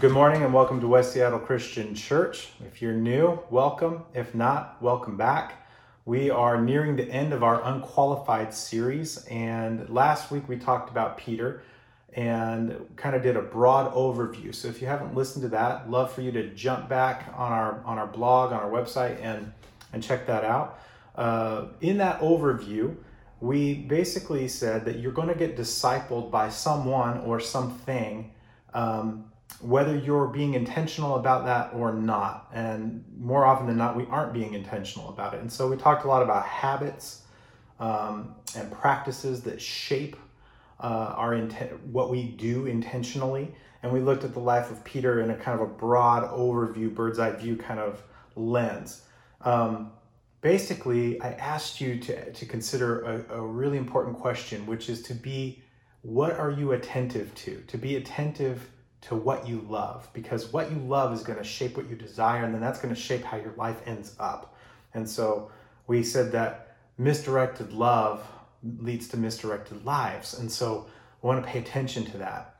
Good morning and welcome to West Seattle Christian Church. If you're new, welcome. If not, welcome back. We are nearing the end of our unqualified series, and last week we talked about Peter and kind of did a broad overview. So if you haven't listened to that, love for you to jump back on our on our blog on our website and and check that out. Uh, in that overview, we basically said that you're going to get discipled by someone or something. Um, whether you're being intentional about that or not. And more often than not, we aren't being intentional about it. And so we talked a lot about habits um, and practices that shape uh, our intent, what we do intentionally. And we looked at the life of Peter in a kind of a broad overview, bird's eye view kind of lens. Um, basically, I asked you to, to consider a, a really important question, which is to be what are you attentive to? To be attentive to what you love because what you love is going to shape what you desire and then that's going to shape how your life ends up. And so we said that misdirected love leads to misdirected lives. And so we want to pay attention to that.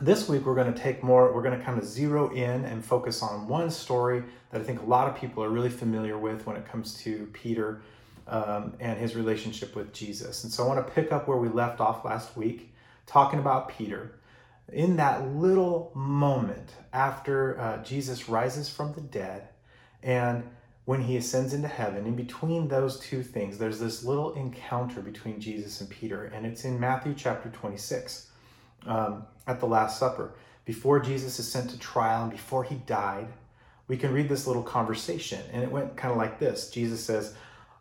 This week we're going to take more, we're going to kind of zero in and focus on one story that I think a lot of people are really familiar with when it comes to Peter um, and his relationship with Jesus. And so I want to pick up where we left off last week, talking about Peter in that little moment after uh, Jesus rises from the dead and when he ascends into heaven, in between those two things, there's this little encounter between Jesus and Peter, and it's in Matthew chapter 26 um, at the Last Supper. Before Jesus is sent to trial and before he died, we can read this little conversation, and it went kind of like this Jesus says,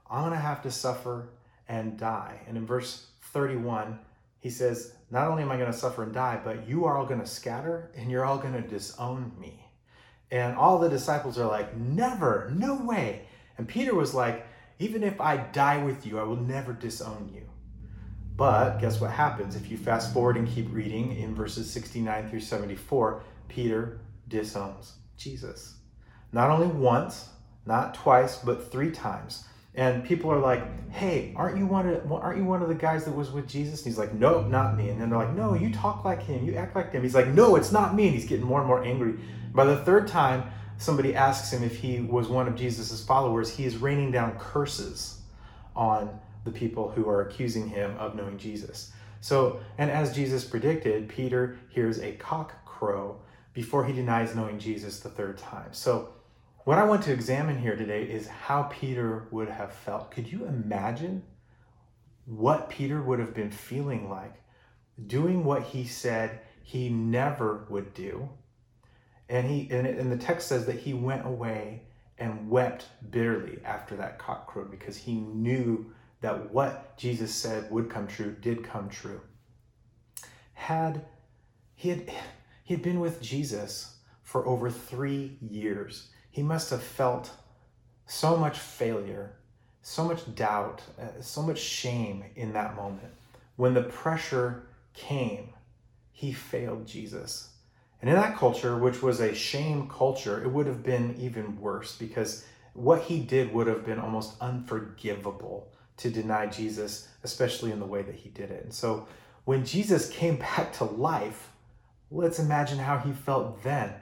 I'm going to have to suffer and die. And in verse 31, he says, Not only am I going to suffer and die, but you are all going to scatter and you're all going to disown me. And all the disciples are like, Never, no way. And Peter was like, Even if I die with you, I will never disown you. But guess what happens? If you fast forward and keep reading in verses 69 through 74, Peter disowns Jesus. Not only once, not twice, but three times and people are like, "Hey, aren't you one of aren't you one of the guys that was with Jesus?" And he's like, "Nope, not me." And then they're like, "No, you talk like him, you act like him." He's like, "No, it's not me." And he's getting more and more angry. By the third time, somebody asks him if he was one of Jesus's followers. He is raining down curses on the people who are accusing him of knowing Jesus. So, and as Jesus predicted, Peter hears a cock crow before he denies knowing Jesus the third time. So what I want to examine here today is how Peter would have felt. Could you imagine what Peter would have been feeling like doing what he said he never would do? And he and, and the text says that he went away and wept bitterly after that cock crowed because he knew that what Jesus said would come true did come true. Had he had he had been with Jesus for over 3 years he must have felt so much failure, so much doubt, uh, so much shame in that moment. When the pressure came, he failed Jesus. And in that culture, which was a shame culture, it would have been even worse because what he did would have been almost unforgivable to deny Jesus, especially in the way that he did it. And so when Jesus came back to life, let's imagine how he felt then.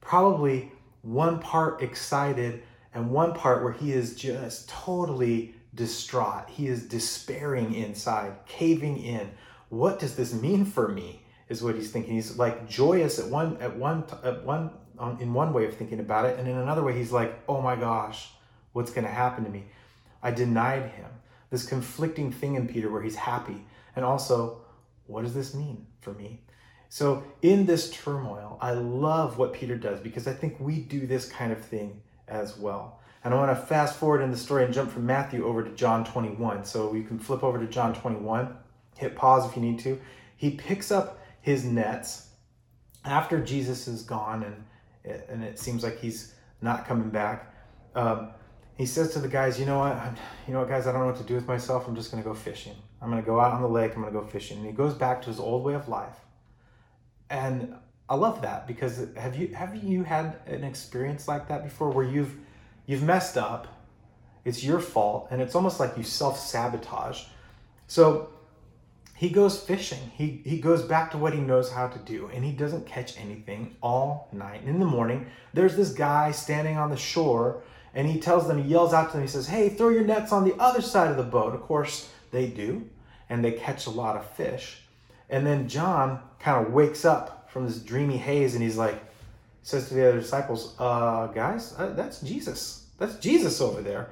Probably one part excited and one part where he is just totally distraught. He is despairing inside, caving in. What does this mean for me? Is what he's thinking. He's like joyous at one at one at one um, in one way of thinking about it, and in another way he's like, "Oh my gosh, what's going to happen to me?" I denied him. This conflicting thing in Peter where he's happy, and also, what does this mean for me? So, in this turmoil, I love what Peter does because I think we do this kind of thing as well. And I want to fast forward in the story and jump from Matthew over to John 21. So, you can flip over to John 21, hit pause if you need to. He picks up his nets after Jesus is gone and, and it seems like he's not coming back. Um, he says to the guys, "You know what? I'm, you know what, guys? I don't know what to do with myself. I'm just going to go fishing. I'm going to go out on the lake. I'm going to go fishing." And he goes back to his old way of life and I love that because have you have you had an experience like that before where you've you've messed up, it's your fault, and it's almost like you self sabotage. So he goes fishing. He, he goes back to what he knows how to do, and he doesn't catch anything all night. And in the morning, there's this guy standing on the shore, and he tells them, he yells out to them, he says, Hey, throw your nets on the other side of the boat. Of course, they do, and they catch a lot of fish. And then John kind of wakes up from this dreamy haze, and he's like, says to the other disciples, uh, guys, uh, that's Jesus. That's Jesus over there.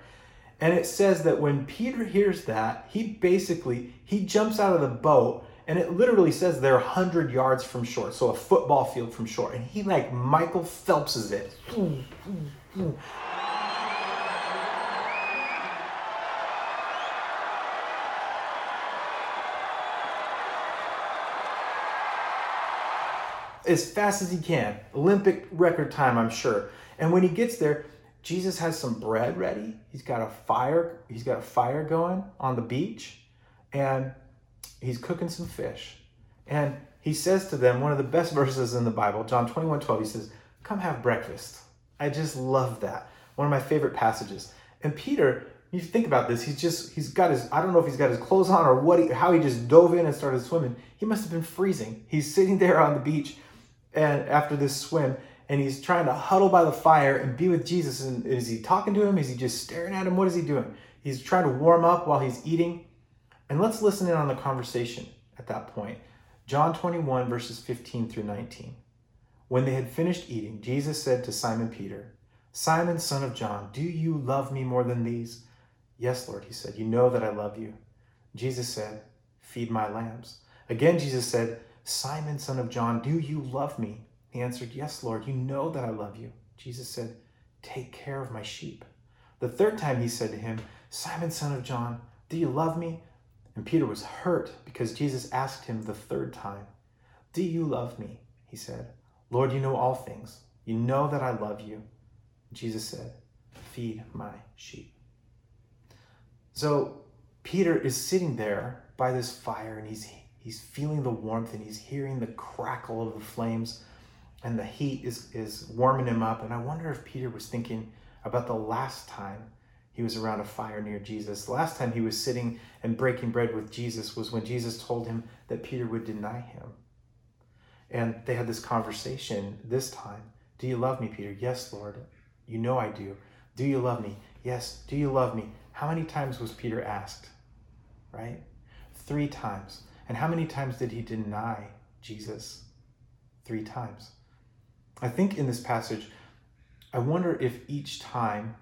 And it says that when Peter hears that, he basically he jumps out of the boat and it literally says they're 100 yards from shore, so a football field from shore. And he like Michael Phelpses it. As fast as he can. Olympic record time, I'm sure. And when he gets there, Jesus has some bread ready. He's got a fire. He's got a fire going on the beach, and he's cooking some fish. And he says to them, one of the best verses in the Bible, John 21, 12, he says, Come have breakfast. I just love that. One of my favorite passages. And Peter, you think about this, he's just, he's got his, I don't know if he's got his clothes on or what, he, how he just dove in and started swimming. He must have been freezing. He's sitting there on the beach and after this swim, and he's trying to huddle by the fire and be with Jesus. And is he talking to him? Is he just staring at him? What is he doing? He's trying to warm up while he's eating. And let's listen in on the conversation at that point. John 21, verses 15 through 19. When they had finished eating, Jesus said to Simon Peter, Simon, son of John, do you love me more than these? Yes, Lord, he said, You know that I love you. Jesus said, Feed my lambs. Again, Jesus said, Simon, son of John, do you love me? He answered, Yes, Lord, you know that I love you. Jesus said, Take care of my sheep. The third time he said to him, Simon, son of John, do you love me? And Peter was hurt because Jesus asked him the third time, Do you love me? He said, Lord, you know all things. You know that I love you. Jesus said, Feed my sheep. So Peter is sitting there by this fire and he's he's feeling the warmth and he's hearing the crackle of the flames and the heat is, is warming him up. And I wonder if Peter was thinking about the last time he was around a fire near Jesus. The last time he was sitting and breaking bread with Jesus was when Jesus told him that Peter would deny him. And they had this conversation this time. Do you love me, Peter? Yes, Lord. You know I do. Do you love me? Yes. Do you love me? How many times was Peter asked? Right? Three times. And how many times did he deny Jesus? Three times. I think in this passage, I wonder if each time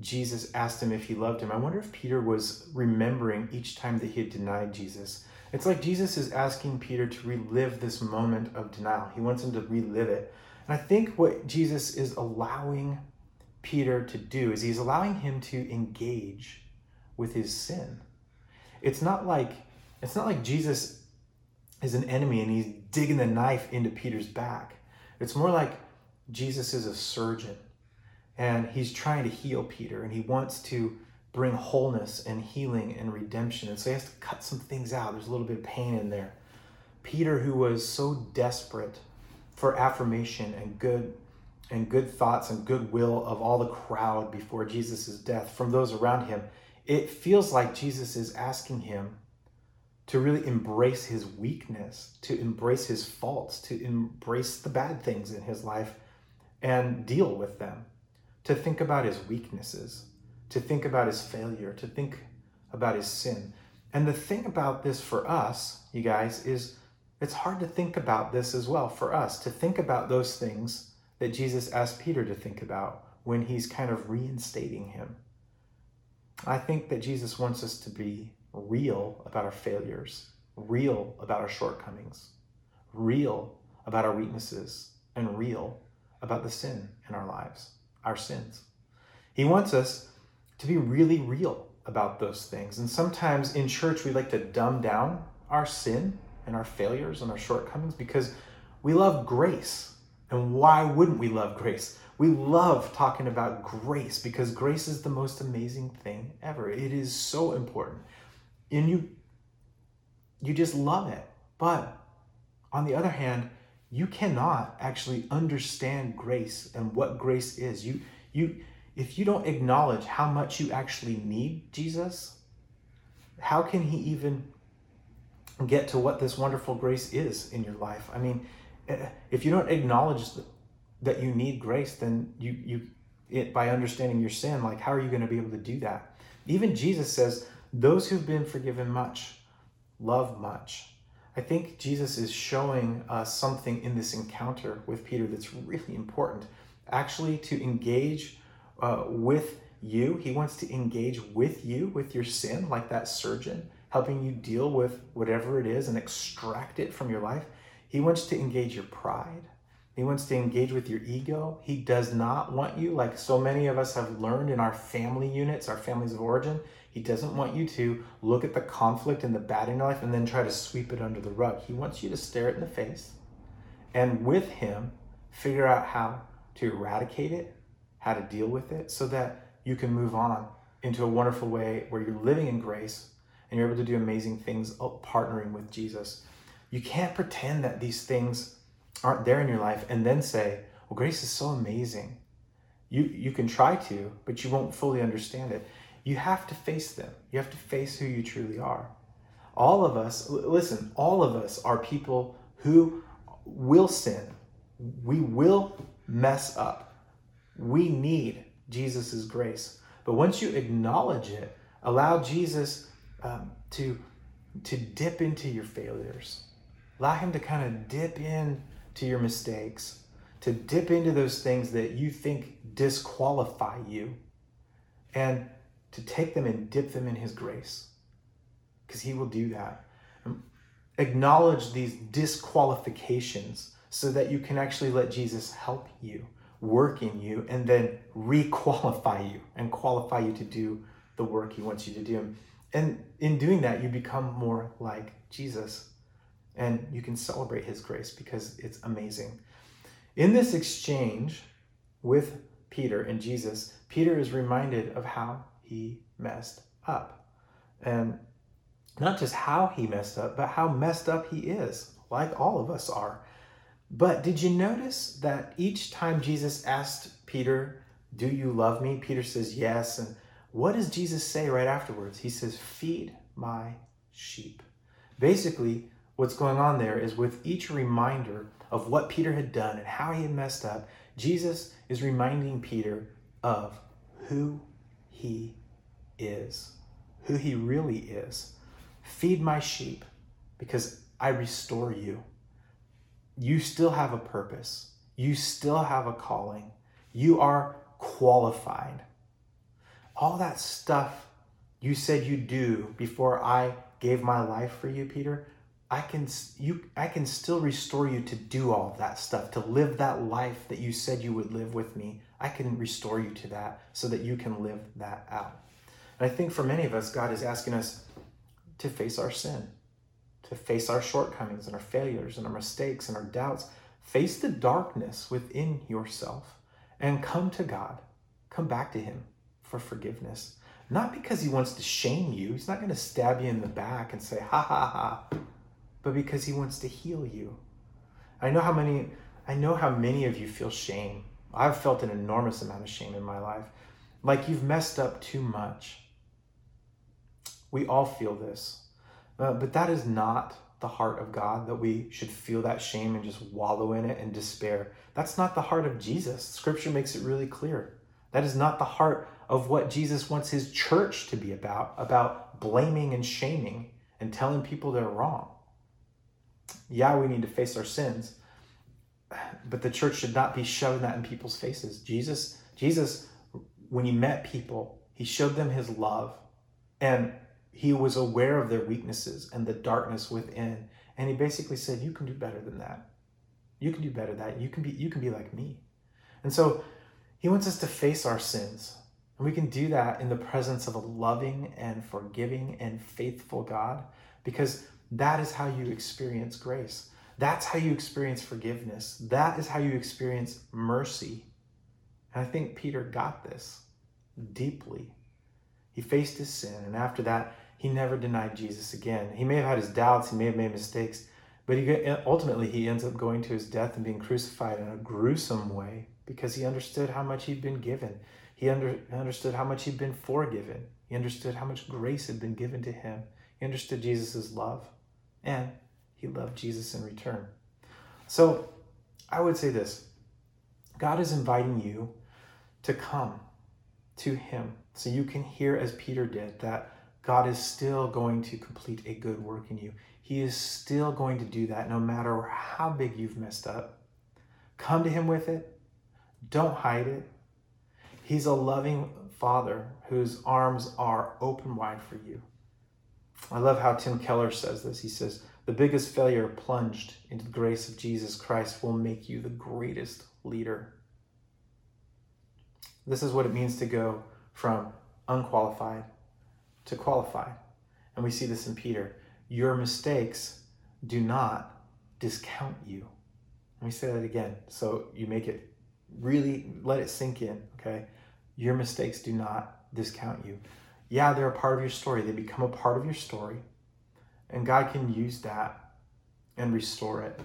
Jesus asked him if he loved him, I wonder if Peter was remembering each time that he had denied Jesus. It's like Jesus is asking Peter to relive this moment of denial. He wants him to relive it. And I think what Jesus is allowing Peter to do is he's allowing him to engage with his sin. It's not like it's not like Jesus is an enemy and he's digging the knife into Peter's back. It's more like Jesus is a surgeon and he's trying to heal Peter and he wants to bring wholeness and healing and redemption. And so he has to cut some things out. There's a little bit of pain in there. Peter, who was so desperate for affirmation and good and good thoughts and goodwill of all the crowd before Jesus' death from those around him, it feels like Jesus is asking him to really embrace his weakness, to embrace his faults, to embrace the bad things in his life and deal with them, to think about his weaknesses, to think about his failure, to think about his sin. And the thing about this for us, you guys, is it's hard to think about this as well for us, to think about those things that Jesus asked Peter to think about when he's kind of reinstating him. I think that Jesus wants us to be real about our failures, real about our shortcomings, real about our weaknesses, and real about the sin in our lives, our sins. He wants us to be really real about those things. And sometimes in church, we like to dumb down our sin and our failures and our shortcomings because we love grace. And why wouldn't we love grace? We love talking about grace because grace is the most amazing thing ever. It is so important and you you just love it. But on the other hand, you cannot actually understand grace and what grace is. You you if you don't acknowledge how much you actually need Jesus, how can he even get to what this wonderful grace is in your life. I mean, eh, if you don't acknowledge that you need grace, then you you it by understanding your sin, like how are you going to be able to do that? Even Jesus says, "Those who've been forgiven much, love much." I think Jesus is showing us something in this encounter with Peter that's really important. Actually, to engage uh, with you, he wants to engage with you, with your sin, like that surgeon, helping you deal with whatever it is and extract it from your life. He wants to engage your pride. He wants to engage with your ego. He does not want you, like so many of us have learned in our family units, our families of origin, he doesn't want you to look at the conflict and the bad in your life and then try to sweep it under the rug. He wants you to stare it in the face and with him figure out how to eradicate it, how to deal with it, so that you can move on into a wonderful way where you're living in grace and you're able to do amazing things uh, partnering with Jesus. You can't pretend that these things aren't there in your life and then say, well, grace is so amazing. You, you can try to, but you won't fully understand it you have to face them. You have to face who you truly are. All of us, listen, all of us are people who will sin. We will mess up. We need Jesus' grace. But once you acknowledge it, allow Jesus um, to, to dip into your failures. Allow him to kind of dip in to your mistakes, to dip into those things that you think disqualify you. And to take them and dip them in His grace. Because He will do that. Um, acknowledge these disqualifications so that you can actually let Jesus help you, work in you, and then requalify you and qualify you to do the work He wants you to do. And in doing that, you become more like Jesus. And you can celebrate His grace because it's amazing. In this exchange with Peter and Jesus, Peter is reminded of how he messed up. And not just how he messed up, but how messed up he is, like all of us are. But did you notice that each time Jesus asked Peter, Do you love me? Peter says, Yes. And what does Jesus say right afterwards? He says, Feed my sheep. Basically, what's going on there is with each reminder of what Peter had done and how he had messed up, Jesus is reminding Peter of who he is, who he really is. Feed my sheep because I restore you. You still have a purpose, you still have a calling, you are qualified. All that stuff you said you do before I gave my life for you, Peter. I can you I can still restore you to do all that stuff, to live that life that you said you would live with me. I can restore you to that so that you can live that out. And I think for many of us, God is asking us to face our sin, to face our shortcomings and our failures and our mistakes and our doubts. Face the darkness within yourself and come to God. Come back to Him for forgiveness. Not because He wants to shame you, He's not going to stab you in the back and say, ha ha ha, but because He wants to heal you. I know how many. I know how many of you feel shame. I've felt an enormous amount of shame in my life. Like you've messed up too much. We all feel this. Uh, but that is not the heart of God that we should feel that shame and just wallow in it and despair. That's not the heart of Jesus. Scripture makes it really clear. That is not the heart of what Jesus wants his church to be about, about blaming and shaming and telling people they're wrong. Yeah, we need to face our sins, but the church should not be shoving that in people's faces. Jesus, Jesus, when he met people, he showed them his love. And he was aware of their weaknesses and the darkness within. And he basically said you can do better than that. You can do better than that. You can be you can be like me. And so he wants us to face our sins. And we can do that in the presence of a loving and forgiving and faithful god because that is how you experience grace. That's how you experience forgiveness. That is how you experience mercy. And i think peter got this deeply. He faced his sin and after that he never denied Jesus again. He may have had his doubts, he may have made mistakes, but he ultimately he ends up going to his death and being crucified in a gruesome way because he understood how much he'd been given. He under, understood how much he'd been forgiven. He understood how much grace had been given to him. He understood Jesus' love. and he loved Jesus in return. So I would say this God is inviting you to come to him so you can hear, as Peter did, that God is still going to complete a good work in you. He is still going to do that no matter how big you've messed up. Come to Him with it. Don't hide it. He's a loving Father whose arms are open wide for you. I love how Tim Keller says this. He says, The biggest failure plunged into the grace of Jesus Christ will make you the greatest leader. This is what it means to go from unqualified to qualify. And we see this in Peter. Your mistakes do not discount you. Let me say that again. So you make it really let it sink in, okay? Your mistakes do not discount you. Yeah, they're a part of your story. They become a part of your story. And God can use that and restore it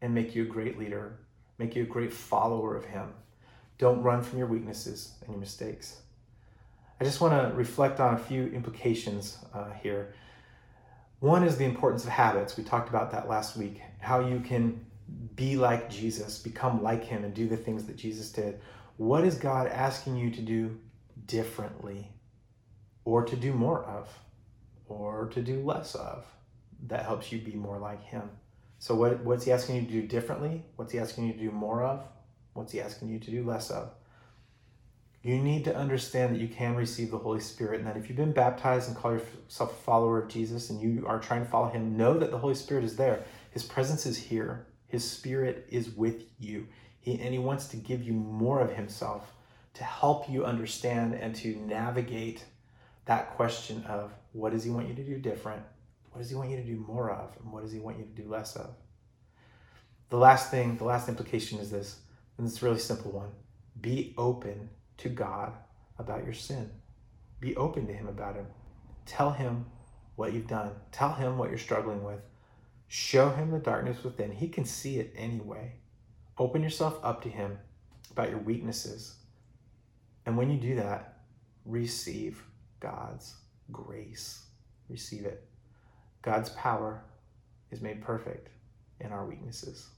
and make you a great leader, make you a great follower of Him. Don't run from your weaknesses and your mistakes. I just want to reflect on a few implications uh, here. One is the importance of habits. We talked about that last week, how you can be like Jesus, become like him, and do the things that Jesus did. What is God asking you to do differently, or to do more of, or to do less of that helps you be more like him? So, what, what's he asking you to do differently? What's he asking you to do more of? What's he asking you to do less of? You need to understand that you can receive the Holy Spirit, and that if you've been baptized and call yourself a follower of Jesus and you are trying to follow him, know that the Holy Spirit is there. His presence is here, His Spirit is with you. He, and He wants to give you more of Himself to help you understand and to navigate that question of what does He want you to do different? What does He want you to do more of? And what does He want you to do less of? The last thing, the last implication is this, and it's a really simple one be open to God about your sin. Be open to Him about it. Tell Him what you've done. Tell Him what you're struggling with. Show Him the darkness within. He can see it anyway. Open yourself up to Him about your weaknesses. And when you do that, receive God's grace. Receive it. God's power is made perfect in our weaknesses.